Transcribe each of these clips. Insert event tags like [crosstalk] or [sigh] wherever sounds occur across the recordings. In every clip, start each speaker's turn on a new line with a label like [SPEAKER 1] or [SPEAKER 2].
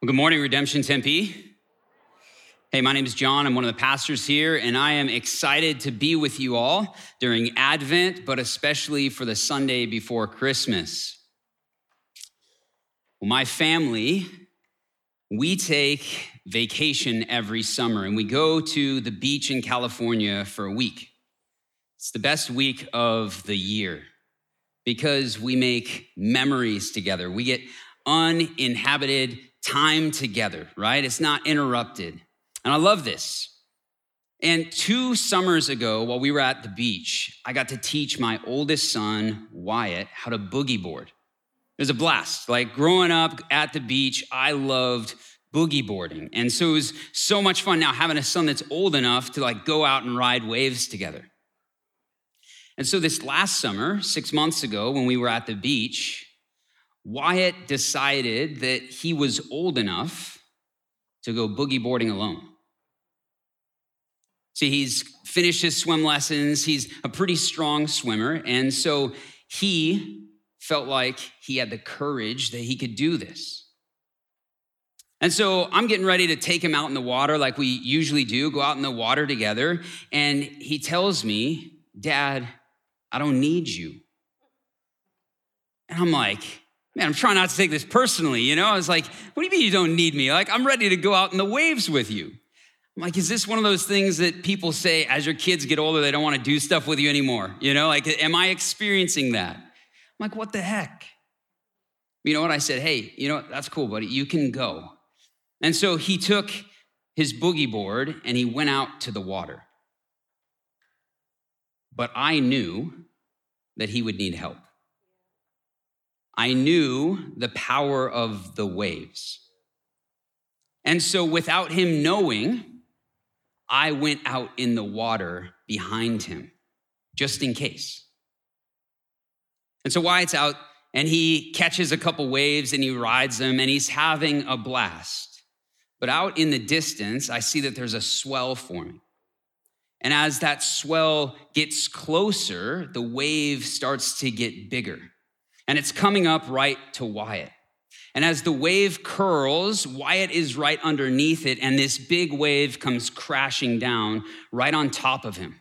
[SPEAKER 1] Well, good morning, Redemption Tempe. Hey, my name is John. I'm one of the pastors here, and I am excited to be with you all during Advent, but especially for the Sunday before Christmas. Well, my family, we take vacation every summer, and we go to the beach in California for a week. It's the best week of the year because we make memories together. We get uninhabited time together, right? It's not interrupted. And I love this. And two summers ago, while we were at the beach, I got to teach my oldest son, Wyatt, how to boogie board. It was a blast. Like growing up at the beach, I loved boogie boarding. And so it was so much fun now having a son that's old enough to like go out and ride waves together. And so this last summer, six months ago, when we were at the beach, Wyatt decided that he was old enough to go boogie boarding alone. See, he's finished his swim lessons, he's a pretty strong swimmer, and so he felt like he had the courage that he could do this. And so I'm getting ready to take him out in the water like we usually do, go out in the water together. And he tells me, Dad, I don't need you. And I'm like, man, I'm trying not to take this personally, you know? I was like, what do you mean you don't need me? Like, I'm ready to go out in the waves with you. I'm like, is this one of those things that people say as your kids get older, they don't want to do stuff with you anymore? You know, like, am I experiencing that? I'm like, what the heck? You know what? I said, hey, you know what? That's cool, buddy. You can go. And so he took his boogie board and he went out to the water. But I knew that he would need help. I knew the power of the waves. And so, without him knowing, I went out in the water behind him, just in case. And so, Wyatt's out and he catches a couple waves and he rides them and he's having a blast. But out in the distance, I see that there's a swell forming. And as that swell gets closer, the wave starts to get bigger and it's coming up right to Wyatt. And as the wave curls, Wyatt is right underneath it, and this big wave comes crashing down right on top of him.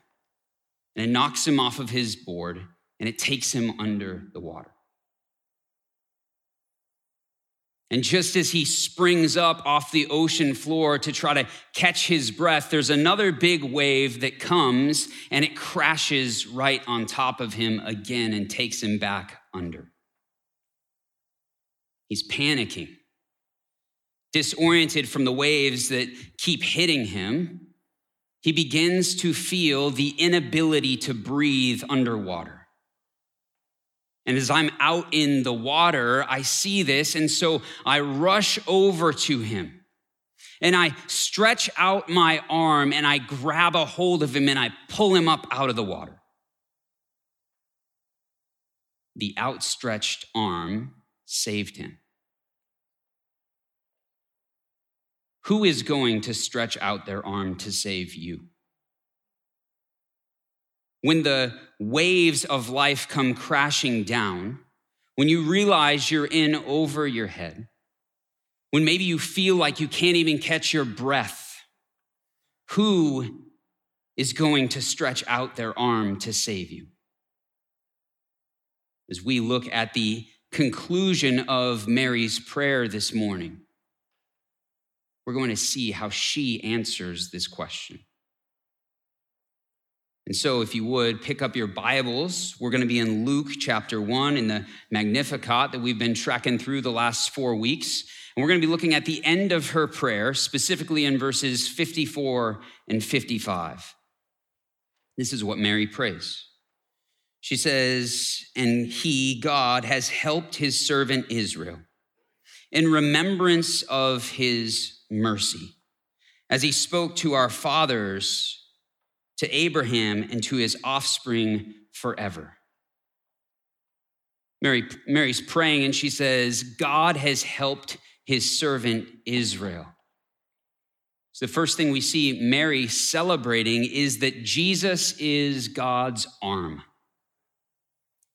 [SPEAKER 1] And it knocks him off of his board, and it takes him under the water. And just as he springs up off the ocean floor to try to catch his breath, there's another big wave that comes and it crashes right on top of him again and takes him back under. He's panicking, disoriented from the waves that keep hitting him. He begins to feel the inability to breathe underwater. And as I'm out in the water, I see this, and so I rush over to him. And I stretch out my arm and I grab a hold of him and I pull him up out of the water. The outstretched arm saved him. Who is going to stretch out their arm to save you? When the waves of life come crashing down, when you realize you're in over your head, when maybe you feel like you can't even catch your breath, who is going to stretch out their arm to save you? As we look at the conclusion of Mary's prayer this morning, we're going to see how she answers this question. And so, if you would pick up your Bibles, we're going to be in Luke chapter 1 in the Magnificat that we've been tracking through the last four weeks. And we're going to be looking at the end of her prayer, specifically in verses 54 and 55. This is what Mary prays. She says, And he, God, has helped his servant Israel in remembrance of his mercy. As he spoke to our fathers, to Abraham, and to his offspring forever. Mary, Mary's praying and she says, God has helped his servant Israel. So, the first thing we see Mary celebrating is that Jesus is God's arm.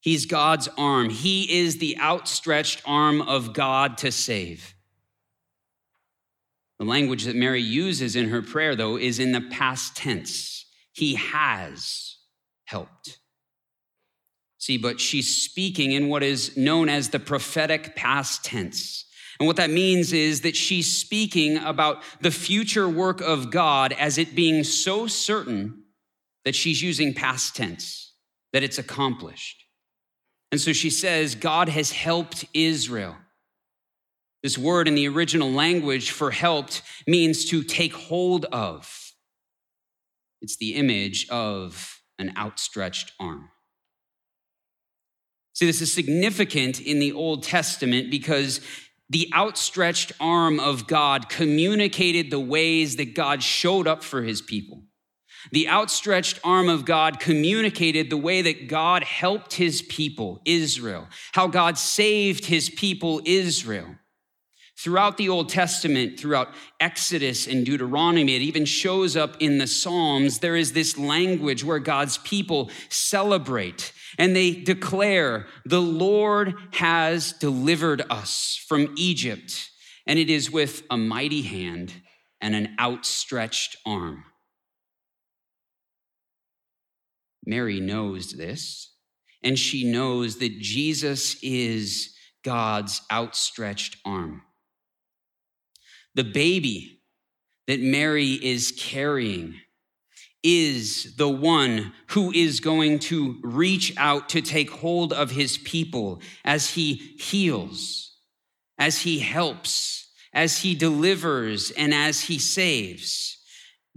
[SPEAKER 1] He's God's arm. He is the outstretched arm of God to save. The language that Mary uses in her prayer, though, is in the past tense. He has helped. See, but she's speaking in what is known as the prophetic past tense. And what that means is that she's speaking about the future work of God as it being so certain that she's using past tense, that it's accomplished. And so she says, God has helped Israel. This word in the original language for helped means to take hold of. It's the image of an outstretched arm. See, this is significant in the Old Testament because the outstretched arm of God communicated the ways that God showed up for his people. The outstretched arm of God communicated the way that God helped his people, Israel, how God saved his people, Israel. Throughout the Old Testament, throughout Exodus and Deuteronomy, it even shows up in the Psalms. There is this language where God's people celebrate and they declare, The Lord has delivered us from Egypt, and it is with a mighty hand and an outstretched arm. Mary knows this, and she knows that Jesus is God's outstretched arm. The baby that Mary is carrying is the one who is going to reach out to take hold of his people as he heals, as he helps, as he delivers, and as he saves.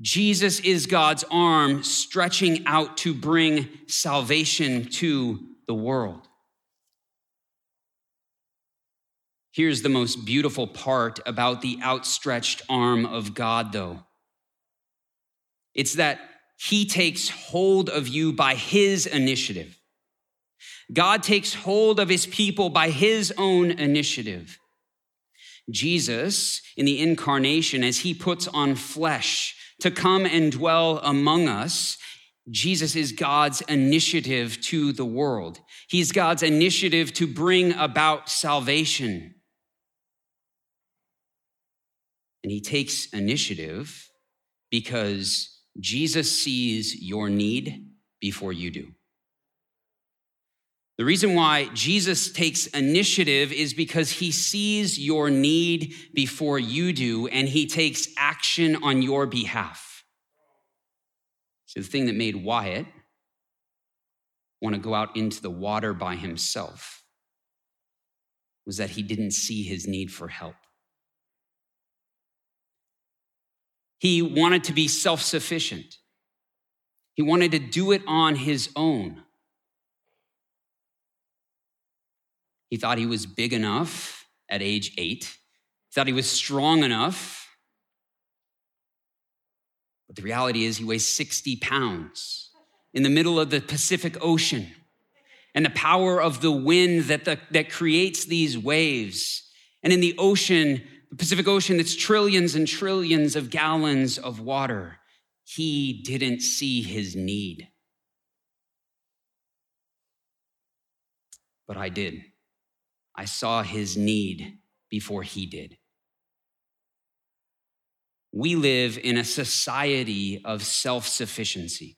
[SPEAKER 1] Jesus is God's arm stretching out to bring salvation to the world. Here's the most beautiful part about the outstretched arm of God, though it's that He takes hold of you by His initiative. God takes hold of His people by His own initiative. Jesus, in the incarnation, as He puts on flesh to come and dwell among us, Jesus is God's initiative to the world. He's God's initiative to bring about salvation. And he takes initiative because Jesus sees your need before you do. The reason why Jesus takes initiative is because he sees your need before you do, and he takes action on your behalf. So, the thing that made Wyatt want to go out into the water by himself was that he didn't see his need for help. He wanted to be self sufficient, he wanted to do it on his own. He thought he was big enough at age eight, he thought he was strong enough. But the reality is, he weighs 60 pounds in the middle of the Pacific Ocean. And the power of the wind that, the, that creates these waves. And in the ocean, the Pacific Ocean that's trillions and trillions of gallons of water. He didn't see his need. But I did. I saw his need before he did. We live in a society of self sufficiency.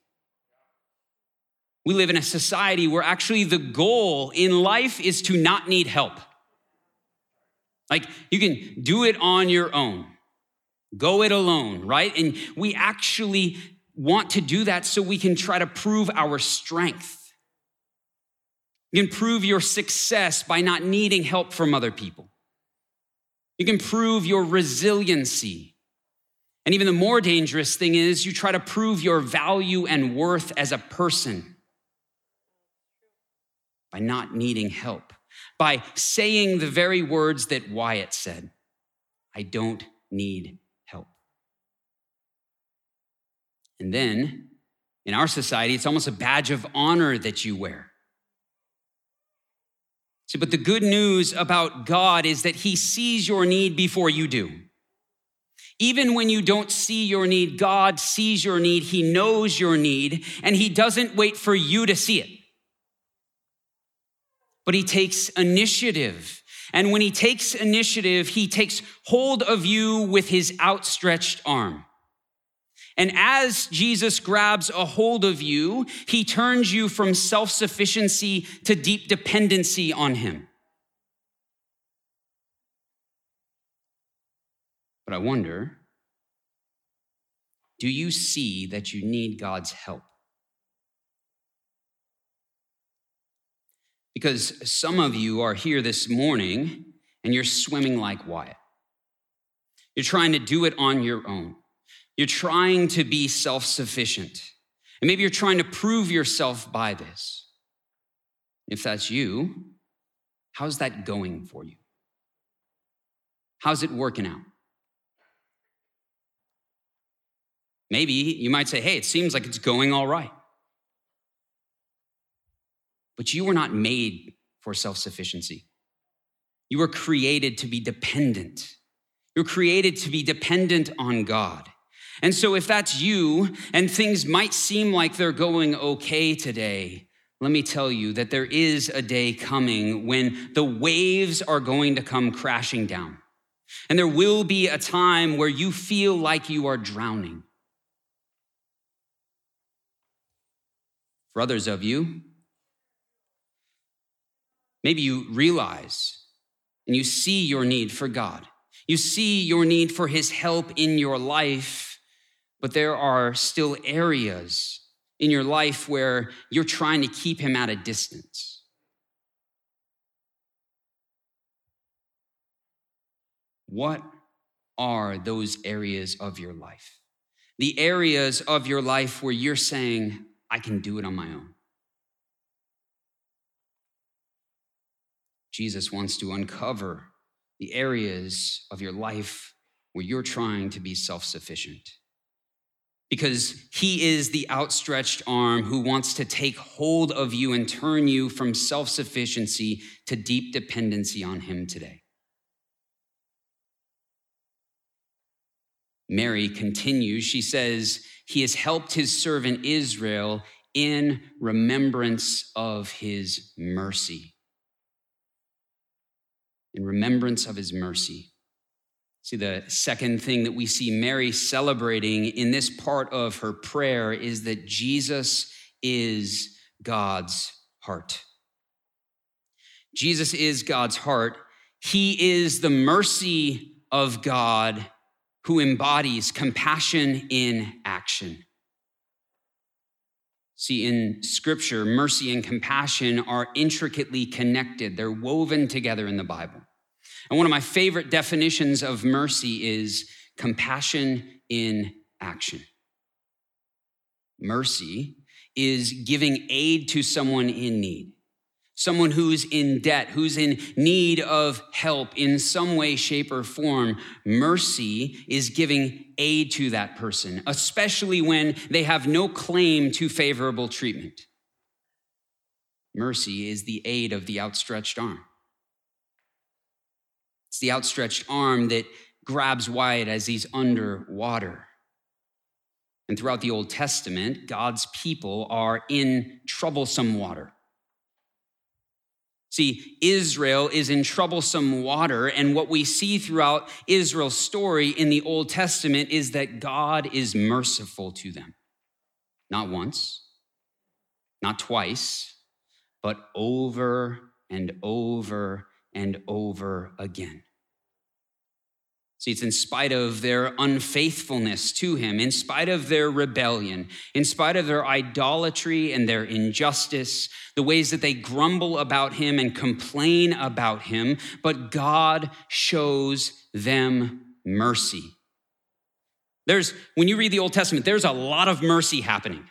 [SPEAKER 1] We live in a society where actually the goal in life is to not need help. Like you can do it on your own, go it alone, right? And we actually want to do that so we can try to prove our strength. You can prove your success by not needing help from other people. You can prove your resiliency. And even the more dangerous thing is you try to prove your value and worth as a person by not needing help by saying the very words that Wyatt said I don't need help. And then in our society, it's almost a badge of honor that you wear. See, but the good news about God is that He sees your need before you do. Even when you don't see your need, God sees your need, He knows your need, and He doesn't wait for you to see it but he takes initiative And when he takes initiative, he takes hold of you with his outstretched arm. And as Jesus grabs a hold of you, he turns you from self sufficiency to deep dependency on him. But I wonder do you see that you need God's help? Because some of you are here this morning and you're swimming like Wyatt. You're trying to do it on your own. You're trying to be self sufficient. And maybe you're trying to prove yourself by this. If that's you, how's that going for you? How's it working out? Maybe you might say, hey, it seems like it's going all right. But you were not made for self sufficiency. You were created to be dependent. You're created to be dependent on God. And so, if that's you and things might seem like they're going okay today, let me tell you that there is a day coming when the waves are going to come crashing down. And there will be a time where you feel like you are drowning. For others of you, maybe you realize and you see your need for God. You see your need for His help in your life, but there are still areas in your life where you're trying to keep Him at a distance. What are those areas of your life? The areas of your life where you're saying, I can do it on my own. Jesus wants to uncover the areas of your life where you're trying to be self sufficient. Because he is the outstretched arm who wants to take hold of you and turn you from self sufficiency to deep dependency on him today. Mary continues, she says, He has helped his servant Israel in remembrance of his mercy. In remembrance of his mercy. See, the second thing that we see Mary celebrating in this part of her prayer is that Jesus is God's heart. Jesus is God's heart. He is the mercy of God who embodies compassion in action. See, in scripture, mercy and compassion are intricately connected, they're woven together in the Bible. And one of my favorite definitions of mercy is compassion in action. Mercy is giving aid to someone in need someone who's in debt, who's in need of help in some way, shape, or form, mercy is giving aid to that person, especially when they have no claim to favorable treatment. Mercy is the aid of the outstretched arm. It's the outstretched arm that grabs Wyatt as he's underwater. And throughout the Old Testament, God's people are in troublesome water. See, Israel is in troublesome water, and what we see throughout Israel's story in the Old Testament is that God is merciful to them. Not once, not twice, but over and over and over again. See, it's in spite of their unfaithfulness to him, in spite of their rebellion, in spite of their idolatry and their injustice, the ways that they grumble about him and complain about him, but God shows them mercy. There's, when you read the Old Testament, there's a lot of mercy happening.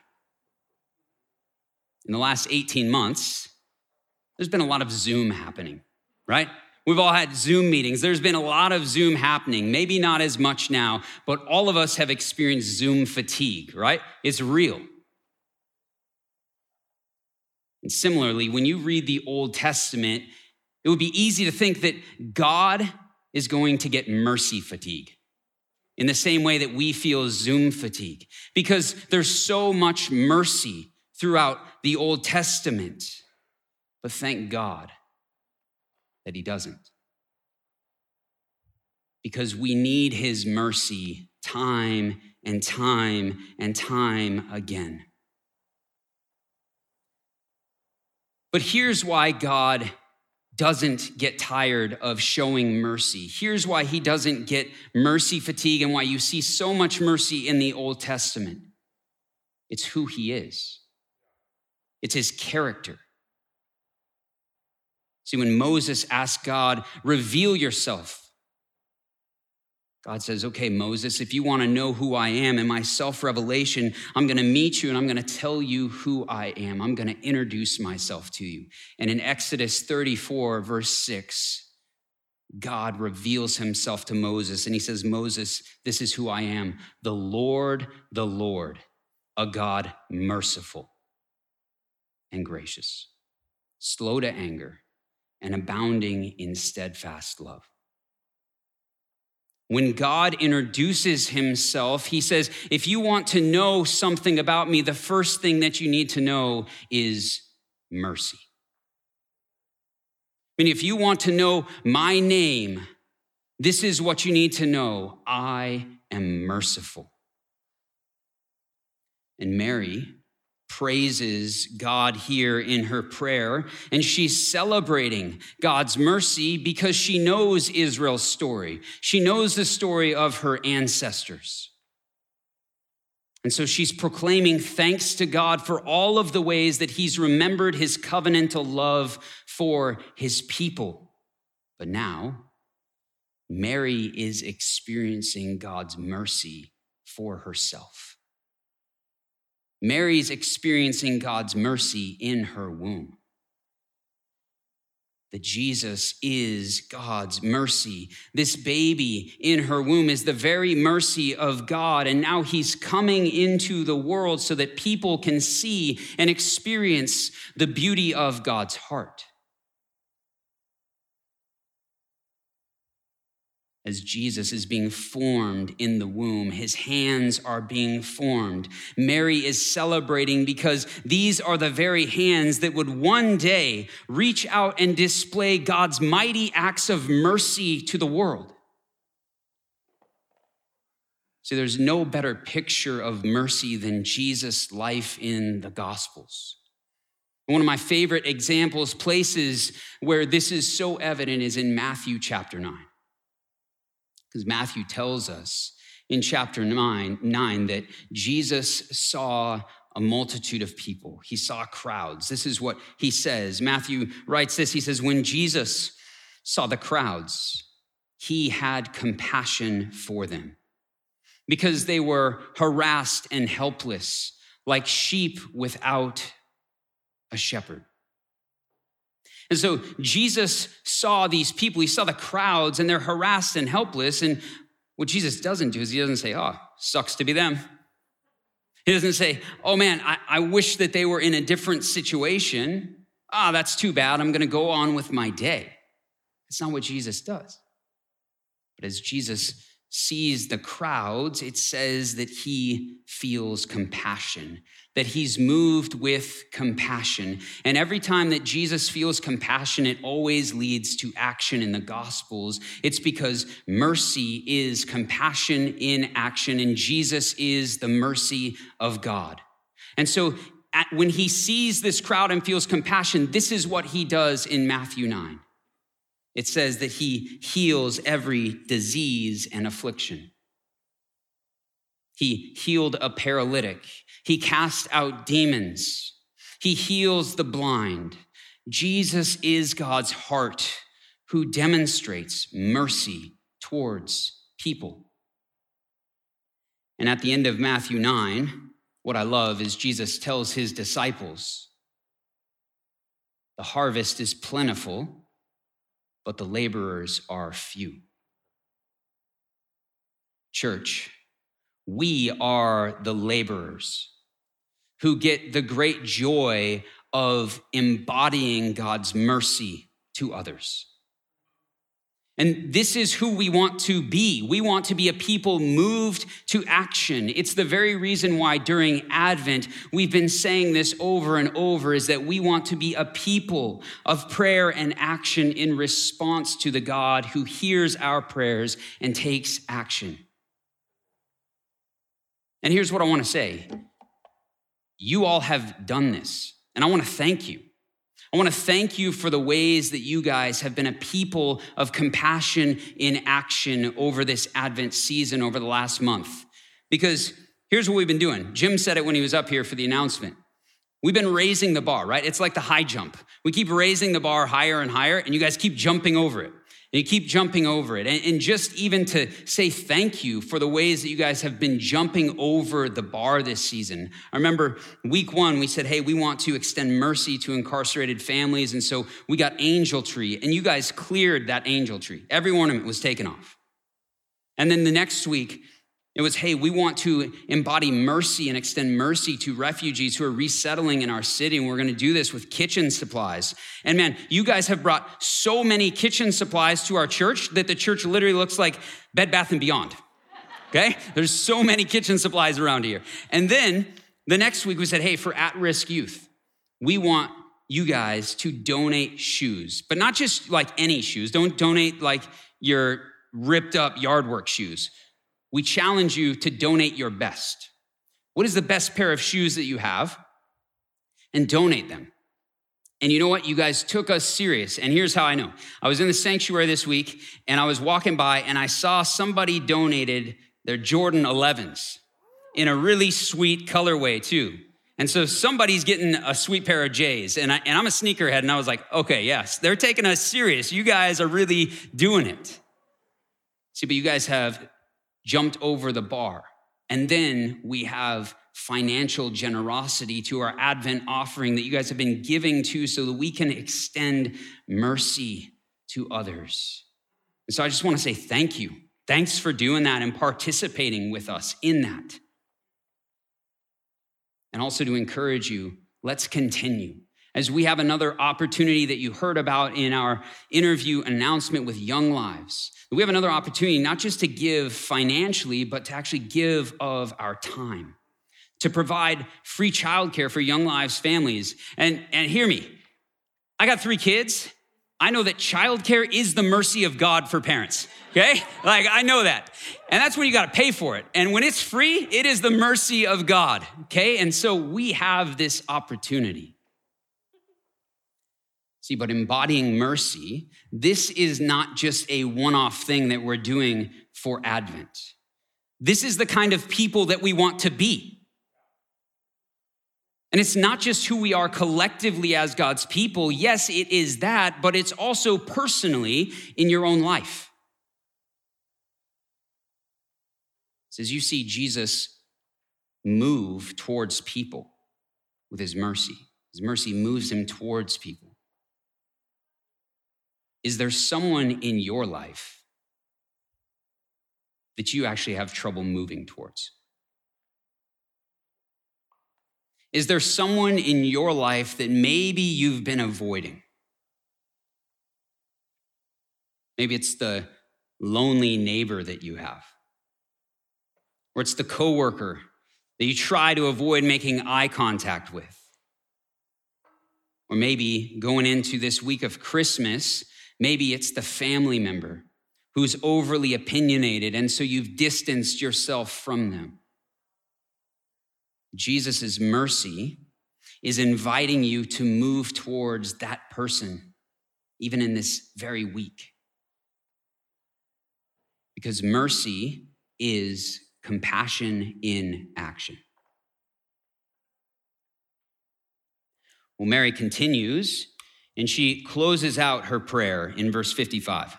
[SPEAKER 1] In the last 18 months, there's been a lot of Zoom happening, right? We've all had Zoom meetings. There's been a lot of Zoom happening, maybe not as much now, but all of us have experienced Zoom fatigue, right? It's real. And similarly, when you read the Old Testament, it would be easy to think that God is going to get mercy fatigue in the same way that we feel Zoom fatigue, because there's so much mercy throughout the Old Testament. But thank God that he doesn't. because we need his mercy time and time and time again. But here's why God doesn't get tired of showing mercy. Here's why he doesn't get mercy fatigue and why you see so much mercy in the Old Testament it's who he is, it's his character. See, when Moses asked God, reveal yourself, God says, okay, Moses, if you want to know who I am in my self revelation, I'm going to meet you and I'm going to tell you who I am. I'm going to introduce myself to you. And in Exodus 34, verse 6, God reveals himself to Moses and he says, Moses, this is who I am the Lord, the Lord, a God merciful and gracious, slow to anger, and abounding in steadfast love when God introduces himself, he says, If you want to know something about me, the first thing that you need to know is mercy. I mean, if you want to know my name, this is what you need to know I am merciful. And Mary praises God here in her prayer, and she's celebrating God's mercy because she knows Israel's story. She knows the story of her ancestors. And so she's proclaiming thanks to God for all of the ways that he's remembered his covenantal love for his people. But now, Mary is experiencing God's mercy for herself. Mary's experiencing God's mercy in her womb. That Jesus is God's mercy. This baby in her womb is the very mercy of God. And now he's coming into the world so that people can see and experience the beauty of God's heart. As Jesus is being formed in the womb. His hands are being formed. Mary is celebrating because these are the very hands that would one day reach out and display God's mighty acts of mercy to the world. See, there's no better picture of mercy than Jesus' life in the Gospels. One of my favorite examples, places where this is so evident, is in Matthew chapter 9. Because Matthew tells us in chapter 9, 9 that Jesus saw a multitude of people. He saw crowds. This is what he says. Matthew writes this He says, When Jesus saw the crowds, he had compassion for them because they were harassed and helpless, like sheep without a shepherd. And so Jesus saw these people, he saw the crowds, and they're harassed and helpless. And what Jesus doesn't do is he doesn't say, oh, sucks to be them. He doesn't say, oh man, I, I wish that they were in a different situation. Ah, oh, that's too bad. I'm going to go on with my day. That's not what Jesus does. But as Jesus sees the crowds, it says that he feels compassion, that he's moved with compassion. And every time that Jesus feels compassion, it always leads to action in the Gospels. It's because mercy is compassion in action, and Jesus is the mercy of God. And so when he sees this crowd and feels compassion, this is what he does in Matthew 9 it says that he heals every disease and affliction. He healed a paralytic. He cast out demons. He heals the blind. Jesus is God's heart who demonstrates mercy towards people. And at the end of Matthew 9, what I love is Jesus tells his disciples, The harvest is plentiful but the laborers are few. Church, we are the laborers who get the great joy of embodying God's mercy to others. And this is who we want to be. We want to be a people moved to action. It's the very reason why during Advent, we've been saying this over and over is that we want to be a people of prayer and action in response to the God who hears our prayers and takes action. And here's what I want to say you all have done this, and I want to thank you. I want to thank you for the ways that you guys have been a people of compassion in action over this Advent season over the last month. Because here's what we've been doing. Jim said it when he was up here for the announcement. We've been raising the bar, right? It's like the high jump. We keep raising the bar higher and higher, and you guys keep jumping over it. And you keep jumping over it. And, and, just even to say thank you for the ways that you guys have been jumping over the bar this season. I remember week one, we said, hey, we want to extend mercy to incarcerated families. And so we got Angel Tree, and you guys cleared that Angel Tree. Every ornament was taken off. And then the next week, it was, hey, we want to embody mercy and extend mercy to refugees who are resettling in our city. And we're going to do this with kitchen supplies. And man, you guys have brought so many kitchen supplies to our church that the church literally looks like Bed Bath and Beyond. Okay? There's so many kitchen supplies around here. And then the next week we said, hey, for at risk youth, we want you guys to donate shoes, but not just like any shoes. Don't donate like your ripped up yard work shoes we challenge you to donate your best. What is the best pair of shoes that you have? And donate them. And you know what? You guys took us serious. And here's how I know. I was in the sanctuary this week and I was walking by and I saw somebody donated their Jordan 11s in a really sweet colorway, too. And so somebody's getting a sweet pair of J's. And, I, and I'm a sneakerhead. And I was like, okay, yes, they're taking us serious. You guys are really doing it. See, but you guys have jumped over the bar. And then we have financial generosity to our Advent offering that you guys have been giving to so that we can extend mercy to others. And so I just want to say thank you. Thanks for doing that and participating with us in that. And also to encourage you, let's continue as we have another opportunity that you heard about in our interview announcement with Young Lives. We have another opportunity not just to give financially, but to actually give of our time, to provide free childcare for Young Lives families. And, and hear me, I got three kids. I know that childcare is the mercy of God for parents. Okay? Like, I know that. And that's when you got to pay for it. And when it's free, it is the mercy of God. Okay? And so we have this opportunity. See, but embodying mercy, this is not just a one off thing that we're doing for Advent. This is the kind of people that we want to be. And it's not just who we are collectively as God's people. Yes, it is that, but it's also personally in your own life. It says you see Jesus move towards people with his mercy. His mercy moves him towards people. Is there someone in your life that you actually have trouble moving towards? Is there someone in your life that maybe you've been avoiding? Maybe it's the lonely neighbor that you have, or it's the coworker that you try to avoid making eye contact with. Or maybe going into this week of Christmas, Maybe it's the family member who's overly opinionated, and so you've distanced yourself from them. Jesus' mercy is inviting you to move towards that person, even in this very week. Because mercy is compassion in action. Well, Mary continues and she closes out her prayer in verse 55.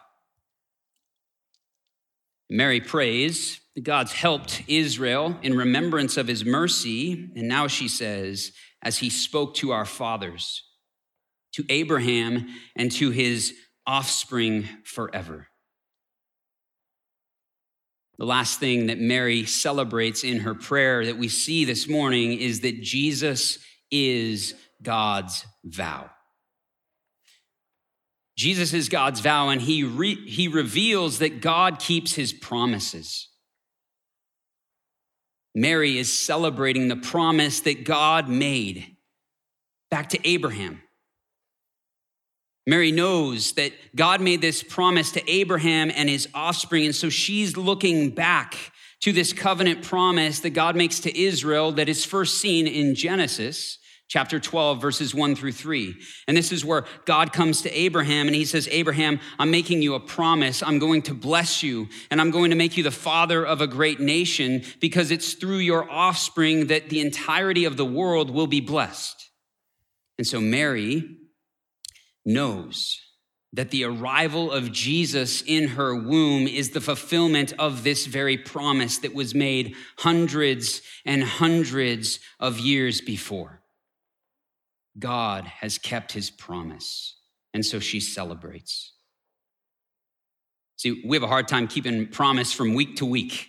[SPEAKER 1] Mary prays that God's helped Israel in remembrance of his mercy. And now she says, as he spoke to our fathers, to Abraham and to his offspring forever. The last thing that Mary celebrates in her prayer that we see this morning is that Jesus is God's vow. Jesus is God's vow, and he, re- he reveals that God keeps his promises. Mary is celebrating the promise that God made back to Abraham. Mary knows that God made this promise to Abraham and his offspring, and so she's looking back to this covenant promise that God makes to Israel that is first seen in Genesis chapter 12, verses 1 through 3. And this is where God comes to Abraham and he says, Abraham, I'm making you a promise. I'm going to bless you and I'm going to make you the father of a great nation because it's through your offspring that the entirety of the world will be blessed. And so Mary knows that the arrival of Jesus in her womb is the fulfillment of this very promise that was made hundreds and hundreds of years before. God has kept his promise. And so she celebrates. See, we have a hard time keeping promise from week to week.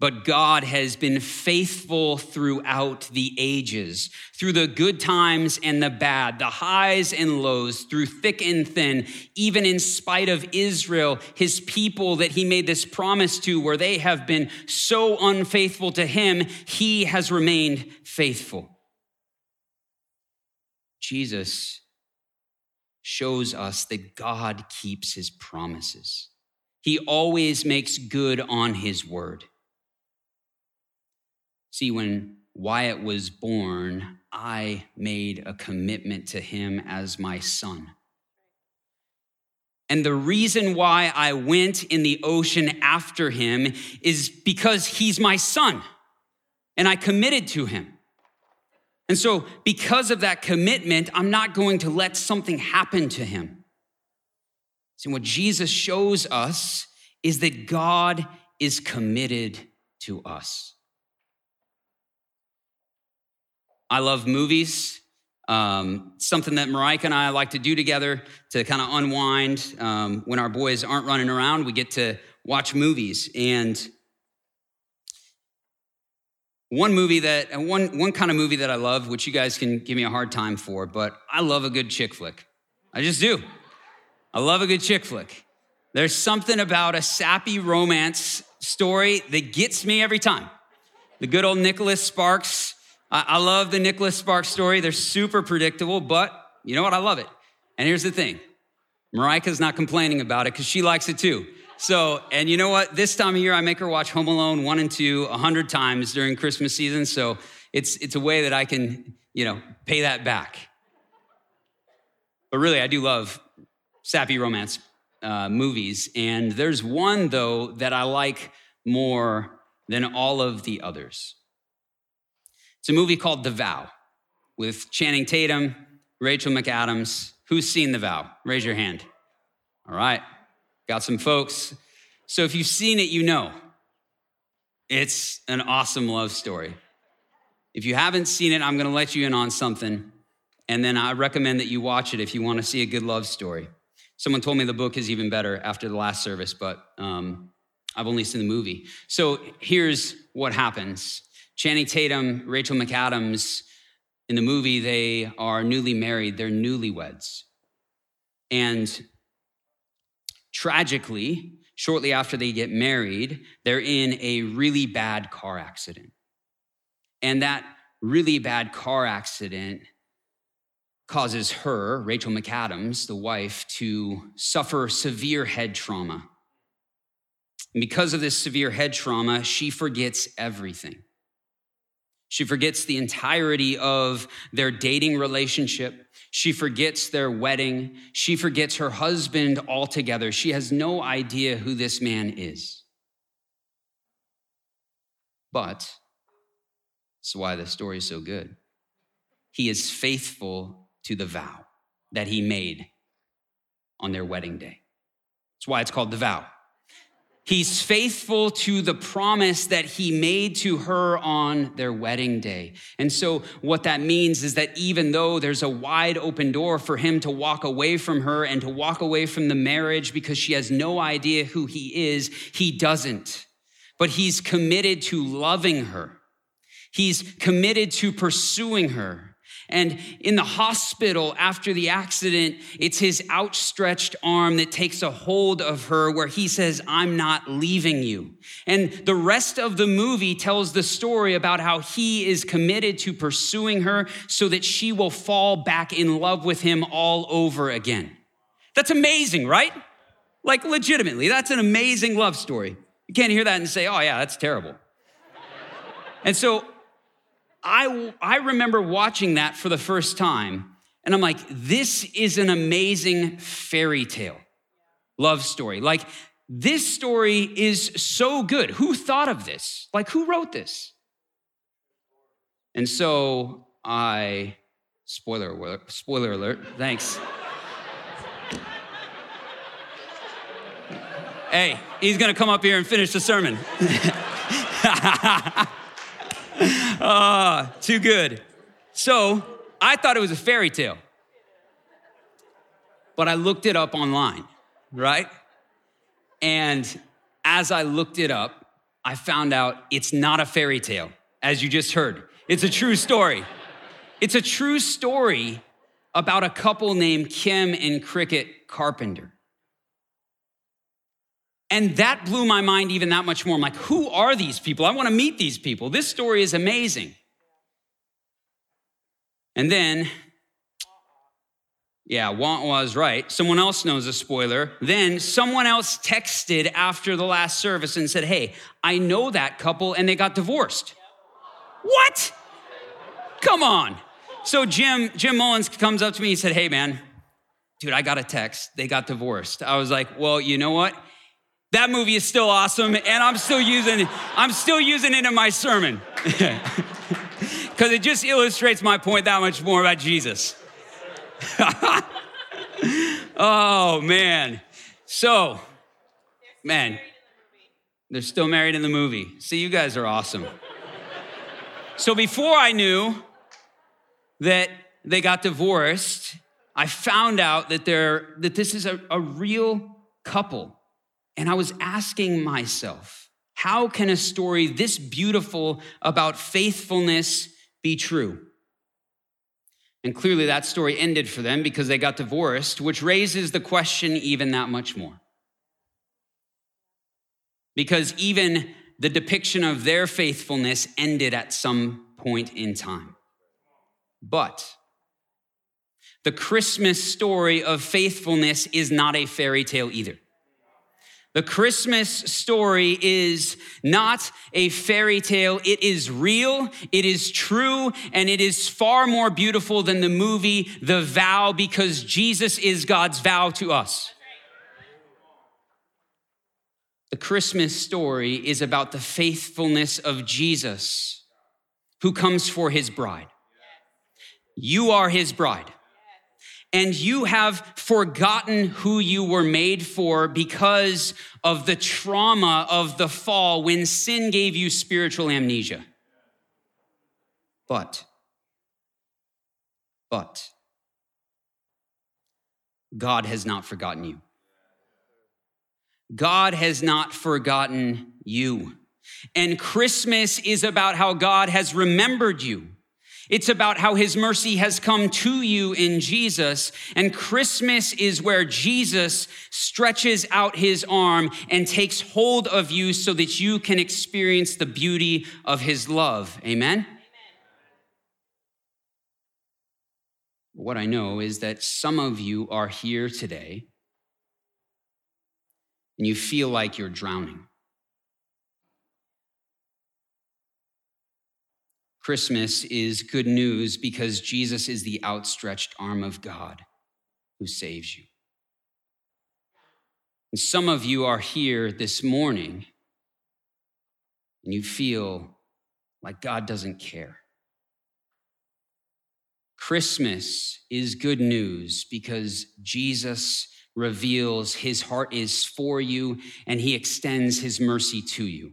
[SPEAKER 1] But God has been faithful throughout the ages, through the good times and the bad, the highs and lows, through thick and thin, even in spite of Israel, his people that he made this promise to, where they have been so unfaithful to him, he has remained faithful. Jesus shows us that God keeps his promises. He always makes good on his word. See, when Wyatt was born, I made a commitment to him as my son. And the reason why I went in the ocean after him is because he's my son and I committed to him. And so, because of that commitment, I'm not going to let something happen to him. See, what Jesus shows us is that God is committed to us. I love movies. Um, something that Mariah and I like to do together to kind of unwind. Um, when our boys aren't running around, we get to watch movies. And one movie that, one, one kind of movie that I love, which you guys can give me a hard time for, but I love a good chick flick. I just do. I love a good chick flick. There's something about a sappy romance story that gets me every time. The good old Nicholas Sparks. I, I love the Nicholas Sparks story. They're super predictable, but you know what? I love it. And here's the thing Mariah's not complaining about it because she likes it too. So, and you know what? This time of year, I make her watch Home Alone one and two a hundred times during Christmas season. So it's it's a way that I can, you know, pay that back. But really, I do love sappy romance uh, movies, and there's one though that I like more than all of the others. It's a movie called The Vow with Channing Tatum, Rachel McAdams. Who's seen The Vow? Raise your hand. All right. Got some folks. So if you've seen it, you know it's an awesome love story. If you haven't seen it, I'm going to let you in on something. And then I recommend that you watch it if you want to see a good love story. Someone told me the book is even better after the last service, but um, I've only seen the movie. So here's what happens Channing Tatum, Rachel McAdams, in the movie, they are newly married, they're newlyweds. And Tragically, shortly after they get married, they're in a really bad car accident. And that really bad car accident causes her, Rachel McAdams, the wife, to suffer severe head trauma. And because of this severe head trauma, she forgets everything. She forgets the entirety of their dating relationship. She forgets their wedding. She forgets her husband altogether. She has no idea who this man is. But that's why the story is so good. He is faithful to the vow that he made on their wedding day. That's why it's called the vow. He's faithful to the promise that he made to her on their wedding day. And so, what that means is that even though there's a wide open door for him to walk away from her and to walk away from the marriage because she has no idea who he is, he doesn't. But he's committed to loving her, he's committed to pursuing her. And in the hospital after the accident, it's his outstretched arm that takes a hold of her where he says, I'm not leaving you. And the rest of the movie tells the story about how he is committed to pursuing her so that she will fall back in love with him all over again. That's amazing, right? Like, legitimately, that's an amazing love story. You can't hear that and say, oh, yeah, that's terrible. and so I, I remember watching that for the first time, and I'm like, this is an amazing fairy tale love story. Like, this story is so good. Who thought of this? Like, who wrote this? And so I, spoiler alert, spoiler alert, thanks. hey, he's gonna come up here and finish the sermon. [laughs] uh, too good. So I thought it was a fairy tale. But I looked it up online, right? And as I looked it up, I found out it's not a fairy tale, as you just heard. It's a true story. It's a true story about a couple named Kim and Krickitt Carpenter. And that blew my mind even that much more. I'm like, who are these people? I want to meet these people. This story is amazing. And then, yeah, Want was right. Someone else knows a spoiler. Then someone else texted after the last service and said, Hey, I know that couple and they got divorced. What? Come on. So Jim, Jim Mullins comes up to me and said, Hey, man, dude, I got a text. They got divorced. I was like, Well, you know what? That movie is still awesome, and I'm still using I'm still using it in my sermon. [laughs] Because it just illustrates my point that much more about Jesus. [laughs] oh man. So, man, they're still married in the movie. See, you guys are awesome. So before I knew that they got divorced, I found out that they're that this is a, a real couple and I was asking myself, how can a story this beautiful about faithfulness be true? And clearly that story ended for them because they got divorced, which raises the question even that much more. Because even the depiction of their faithfulness ended at some point in time. But the Christmas story of faithfulness is not a fairy tale either. The Christmas story is not a fairy tale. It is real, it is true, and it is far more beautiful than the movie The Vow because Jesus is God's vow to us. The Christmas story is about the faithfulness of Jesus who comes for his bride. You are his bride and you have forgotten who you were made for because of the trauma of the fall when sin gave you spiritual amnesia. But, but, God has not forgotten you. God has not forgotten you. And Christmas is about how God has remembered you. It's about how his mercy has come to you in Jesus. And Christmas is where Jesus stretches out his arm and takes hold of you so that you can experience the beauty of his love. Amen? Amen? What I know is that some of you are here today and you feel like you're drowning. Christmas is good news because Jesus is the outstretched arm of God who saves you. And some of you are here this morning and you feel like God doesn't care. Christmas is good news because Jesus reveals his heart is for you and he extends his mercy to you.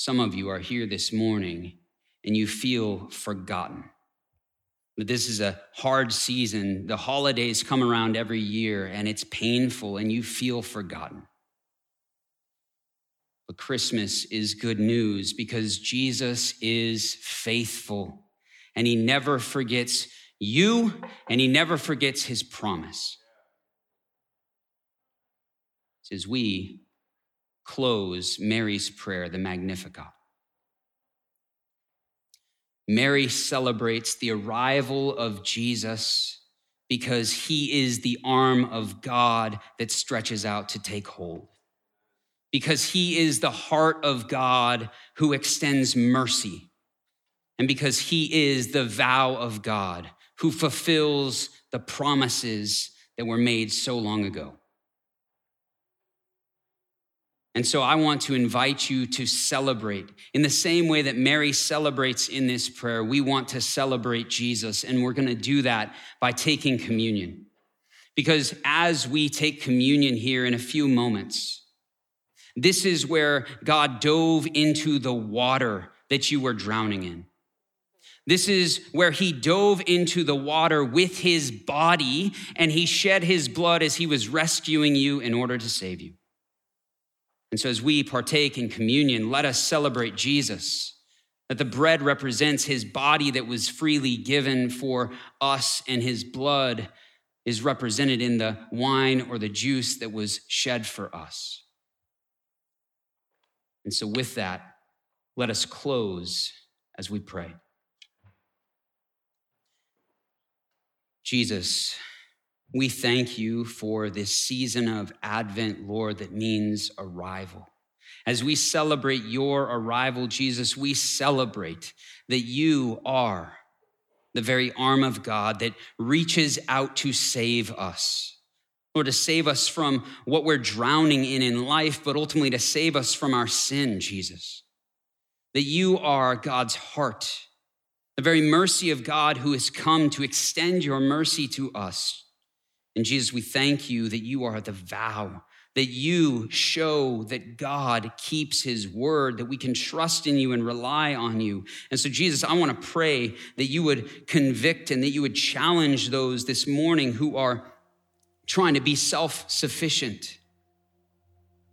[SPEAKER 1] Some of you are here this morning and you feel forgotten. But this is a hard season. The holidays come around every year and it's painful and you feel forgotten. But Christmas is good news because Jesus is faithful and he never forgets you, and he never forgets his promise. Says we close Mary's prayer, the Magnificat. Mary celebrates the arrival of Jesus because he is the arm of God that stretches out to take hold. Because he is the heart of God who extends mercy. And because he is the vow of God who fulfills the promises that were made so long ago. And so I want to invite you to celebrate. In the same way that Mary celebrates in this prayer, we want to celebrate Jesus, and we're going to do that by taking communion. Because as we take communion here in a few moments, this is where God dove into the water that you were drowning in. This is where he dove into the water with his body and he shed his blood as he was rescuing you in order to save you. And so, as we partake in communion, let us celebrate Jesus. That the bread represents his body that was freely given for us, and his blood is represented in the wine or the juice that was shed for us. And so, with that, let us close as we pray. Jesus, we thank you for this season of Advent, Lord, that means arrival. As we celebrate your arrival, Jesus, we celebrate that you are the very arm of God that reaches out to save us. Lord, to save us from what we're drowning in in life, but ultimately to save us from our sin, Jesus. That you are God's heart, the very mercy of God who has come to extend your mercy to us. And Jesus, we thank you that you are the vow, that you show that God keeps his word, that we can trust in you and rely on you. And so, Jesus, I want to pray that you would convict and that you would challenge those this morning who are trying to be self sufficient.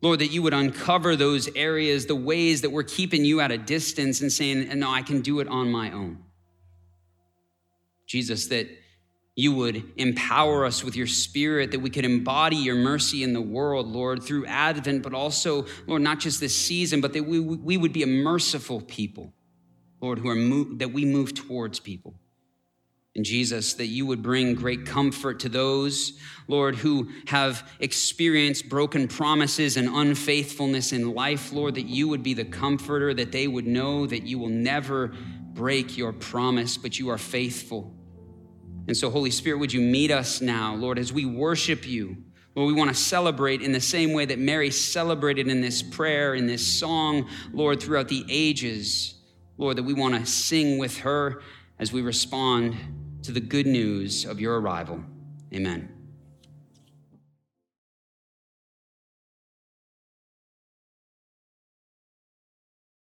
[SPEAKER 1] Lord, that you would uncover those areas, the ways that we're keeping you at a distance and saying, no, I can do it on my own. Jesus, that you would empower us with your spirit, that we could embody your mercy in the world, Lord, through Advent, but also, Lord, not just this season, but that we, we would be a merciful people, Lord, who are move, that we move towards people. And Jesus, that you would bring great comfort to those, Lord, who have experienced broken promises and unfaithfulness in life, Lord, that you would be the comforter, that they would know that you will never break your promise, but you are faithful and so, Holy Spirit, would you meet us now, Lord, as we worship you? Lord, we want to celebrate in the same way that Mary celebrated in this prayer, in this song, Lord, throughout the ages. Lord, that we want to sing with her as we respond to the good news of your arrival. Amen.